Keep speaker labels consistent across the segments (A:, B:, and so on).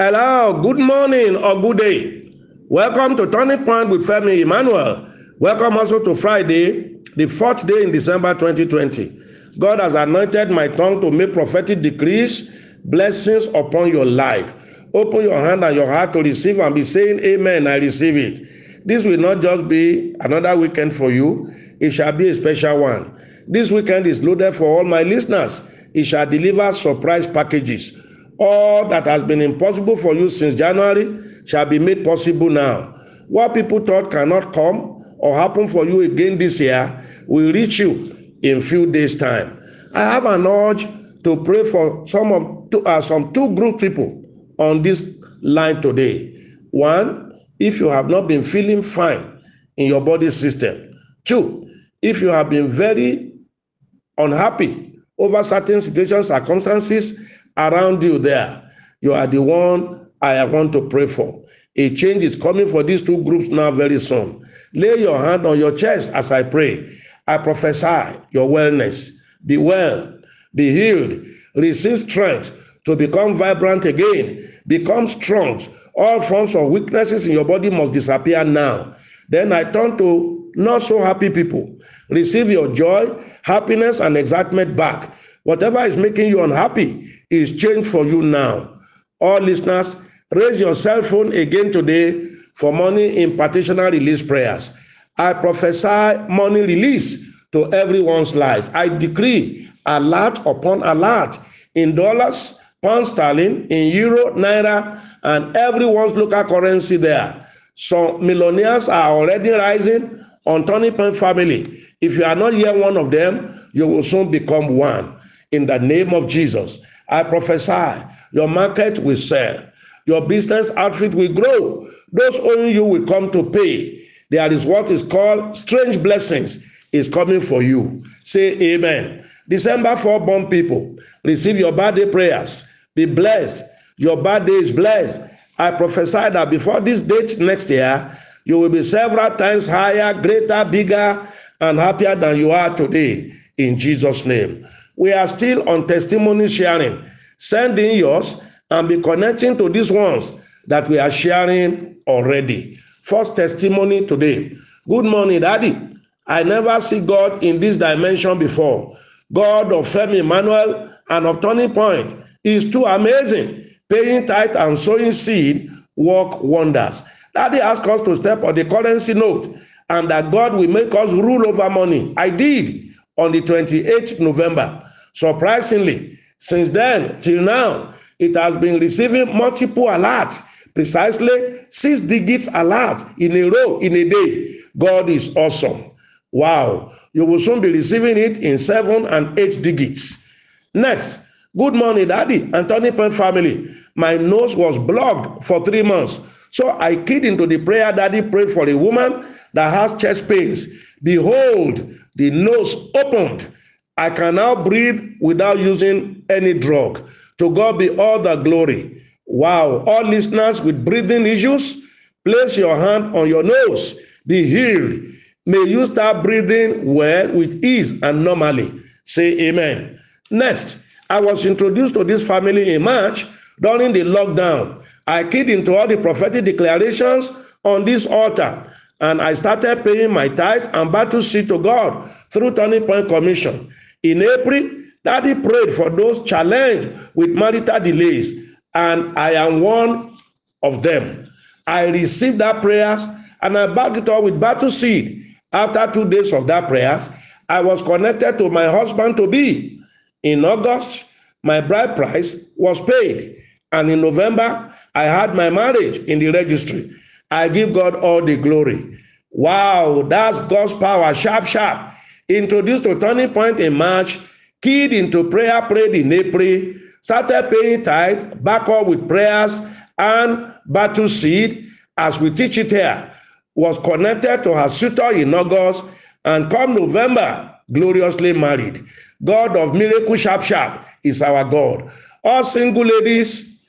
A: Hello, good morning or good day. Welcome to Turning Point with Femi Emmanuel. Welcome also to Friday, the fourth day in December 2020. God has anointed my tongue to make prophetic decrees, blessings upon your life. Open your hand and your heart to receive and be saying, Amen. I receive it. This will not just be another weekend for you, it shall be a special one. This weekend is loaded for all my listeners. It shall deliver surprise packages. All that has been impossible for you since January shall be made possible now. What people thought cannot come or happen for you again this year will reach you in few days' time. I have an urge to pray for some of uh, some two group people on this line today. One, if you have not been feeling fine in your body system. Two, if you have been very unhappy over certain situations, circumstances around you there, you are the one I want to pray for. A change is coming for these two groups now very soon. Lay your hand on your chest as I pray. I prophesy your wellness. Be well, be healed, receive strength to become vibrant again, become strong. All forms of weaknesses in your body must disappear now. Then I turn to not so happy people. Receive your joy, happiness, and excitement back. Whatever is making you unhappy is changed for you now. All listeners, raise your cell phone again today for money impartitional release prayers. I prophesy money release to everyone's life. I decree alert upon alert in dollars, pound sterling, in euro, naira, and everyone's local currency there. Some millionaires are already rising on Turning Point family. If you are not yet one of them, you will soon become one. In the name of Jesus, I prophesy your market will sell, your business outfit will grow, those owing you will come to pay. There is what is called strange blessings is coming for you. Say amen. December 4 born people, receive your birthday prayers. Be blessed. Your birthday is blessed. I prophesy that before this date next year, you will be several times higher, greater, bigger, and happier than you are today. In Jesus' name. We are still on testimony sharing. Send in yours and be connecting to these ones that we are sharing already. First testimony today. Good morning, Daddy. I never see God in this dimension before. God of Femi Emmanuel and of Turning Point is too amazing. Paying tithe and sowing seed work wonders. Daddy asked us to step on the currency note and that God will make us rule over money. I did on the 28th November. Surprisingly, since then till now, it has been receiving multiple alerts, precisely six digits alert in a row in a day. God is awesome. Wow. You will soon be receiving it in seven and eight digits. Next, good morning, Daddy and Turning Point family. My nose was blocked for three months. So I keyed into the prayer Daddy prayed for a woman that has chest pains. Behold, the nose opened. I can now breathe without using any drug. To God be all the glory. Wow. All listeners with breathing issues, place your hand on your nose. Be healed. May you start breathing well with ease and normally. Say amen. Next, I was introduced to this family in March during the lockdown. I keyed into all the prophetic declarations on this altar and I started paying my tithe and battle seed to God through Turning Point Commission. In April, Daddy prayed for those challenged with marital delays, and I am one of them. I received that prayers and I backed it up with battle seed. After two days of that prayers, I was connected to my husband to be. In August, my bride price was paid. And in November, I had my marriage in the registry. I give God all the glory. Wow, that's God's power, sharp, sharp. Introduced to Turning Point in March, keyed into prayer, prayed in April, started paying tithe, back up with prayers and battle seed, as we teach it here, was connected to her suitor in August, and come November, gloriously married. God of miracle, sharp, sharp is our God. All single ladies,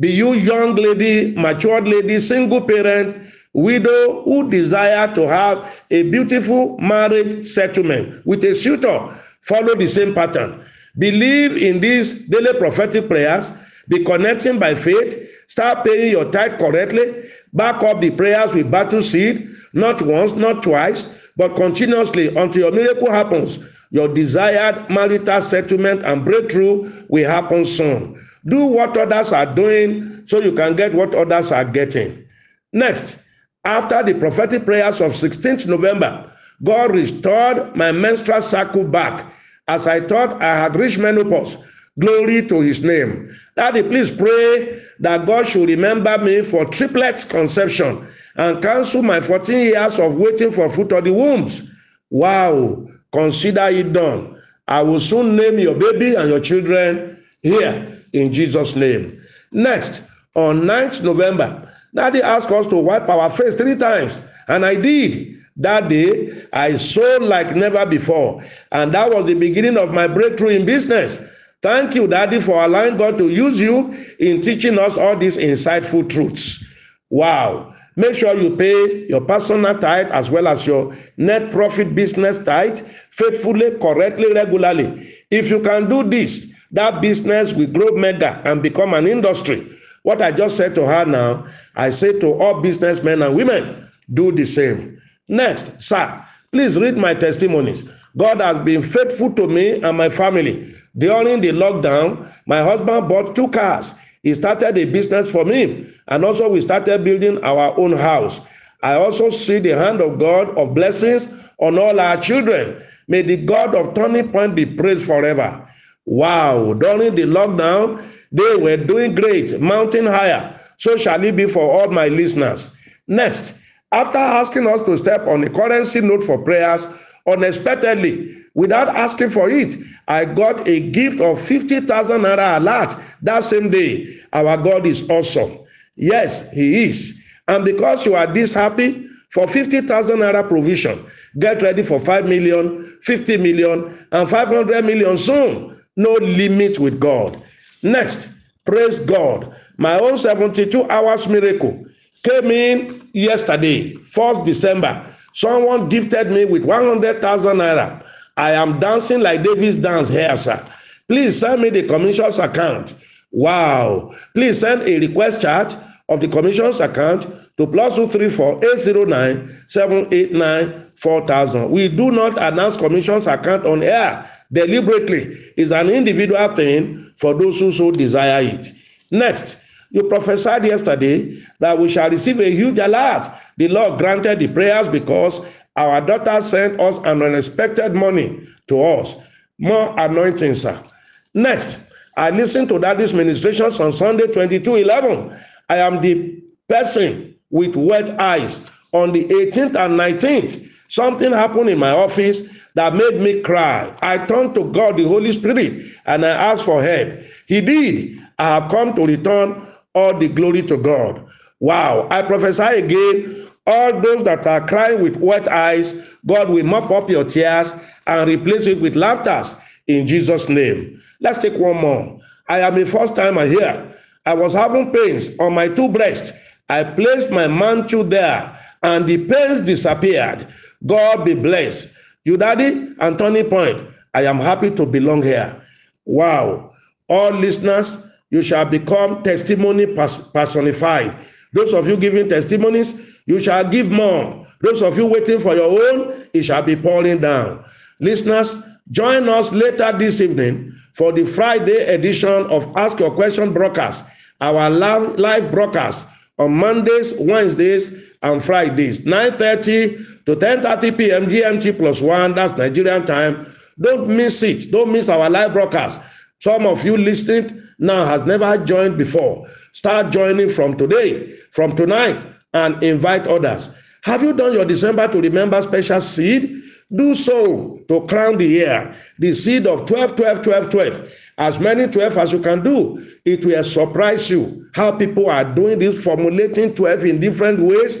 A: be you young lady, matured lady, single parent, widow who desire to have a beautiful marriage settlement with a suitor, follow the same pattern. Believe in these daily prophetic prayers Be connecting by faith. Start paying your tithe correctly. Back up the prayers with battle seed, not once, not twice, but continuously until your miracle happens. Your desired marital settlement and breakthrough will happen soon. Do what others are doing so you can get what others are getting. Next, after the prophetic prayers of 16th November, God restored my menstrual cycle back as I thought I had reached menopause. Glory to his name. Daddy, please pray that God should remember me for triplets conception and cancel my 14 years of waiting for fruit of the wombs. Wow, consider it done. I will soon name your baby and your children here in Jesus' name. Next, on 9th November, Daddy asked us to wipe our face three times, and I did. That day, I sold like never before, and that was the beginning of my breakthrough in business. Thank you, Daddy, for allowing God to use you in teaching us all these insightful truths. Wow. Make sure you pay your personal tithe as well as your net profit business tithe faithfully, correctly, regularly. If you can do this, that business will grow mega and become an industry. What I just said to her now, I say to all businessmen and women, do the same. Next, sir, please read my testimonies. God has been faithful to me and my family. During the lockdown, my husband bought two cars. He started a business for me, and also we started building our own house. I also see the hand of God of blessings on all our children. May the God of Turning Point be praised forever. Wow, during the lockdown, they were doing great, mounting higher. So shall it be for all my listeners. Next, after asking us to step on a currency note for prayers, unexpectedly, without asking for it, I got a gift of 50,000 naira alert that same day. Our God is awesome. Yes, He is. And because you are this happy for 50,000 naira provision, get ready for 5 million, 50 million, and 500 million soon. No limit with God. Next, praise God. My own 72 hours miracle came in yesterday, 1st December. Someone gifted me with 100,000 naira. I am dancing like David's dance here, sir. Please send me the commission's account. Wow. Please send a request charge of the commission's account to plus two three four eight zero nine seven eight nine four thousand. We do not announce commission's account on air deliberately. It's an individual thing for those who so desire it. Next, you prophesied yesterday that we shall receive a huge alert. The Lord granted the prayers because our daughter sent us an unexpected money to us. More anointing, sir. Next, I listened to Daddy's ministrations on Sunday 22 11. I am the person with wet eyes. On the 18th and 19th, something happened in my office that made me cry. I turned to God, the Holy Spirit, and I asked for help. He did. I have come to return all the glory to God. Wow. I prophesy again all those that are crying with wet eyes, God will mop up your tears and replace it with laughter in Jesus' name. Let's take one more. I am a first timer here. I was having pains on my two breasts. I placed my mantle there and the pains disappeared. God be blessed. You daddy and Turning Point, I am happy to belong here. Wow. All listeners, you shall become testimony personified. Those of you giving testimonies, you shall give more. Those of you waiting for your own, it shall be pouring down. Listeners, join us later this evening for the Friday edition of Ask Your Question broadcast, our live, broadcast on Mondays, Wednesdays, and Fridays, 9.30 to 10.30 p.m. GMT plus one, that's Nigerian time. Don't miss it. Don't miss our live broadcast. Some of you listening now has never joined before. Start joining from today, from tonight, and invite others. Have you done your December to remember special seed? Do so to crown the year. The seed of 12, 12, 12, 12. As many 12 as you can do. It will surprise you how people are doing this, formulating 12 in different ways.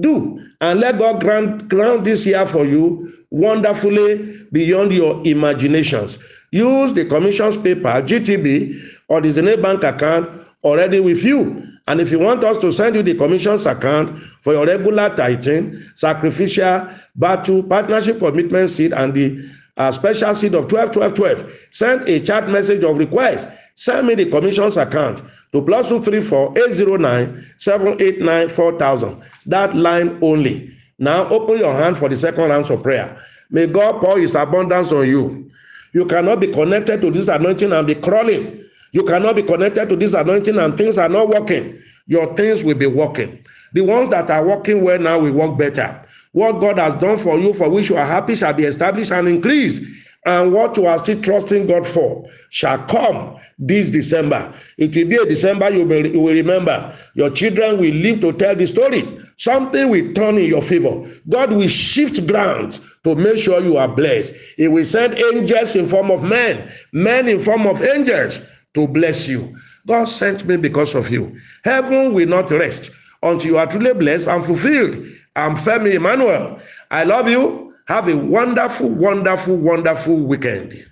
A: Do and let God grant, grant this year for you wonderfully beyond your imaginations. Use the commission's PayPal, GTB, or the Zenith Bank account already with you. And if you want us to send you the commission's account for your regular tithing, sacrificial, battle, partnership commitment seed, and the a special seed of 12, 12, 12. Send a chat message of request. Send me the commission's account to plus 234 809 789 4000. That line only. Now open your hand for the second round of prayer. May God pour his abundance on you. You cannot be connected to this anointing and be crawling. You cannot be connected to this anointing and things are not working. Your things will be working. The ones that are working well now will work better. What God has done for you, for which you are happy, shall be established and increased. And what you are still trusting God for shall come this December. It will be a December you will, you will remember. Your children will live to tell the story. Something will turn in your favor. God will shift grounds to make sure you are blessed. He will send angels in form of men, men in form of angels to bless you. God sent me because of you. Heaven will not rest until you are truly blessed and fulfilled. I'm Femi Emmanuel. I love you. Have a wonderful, wonderful, wonderful weekend.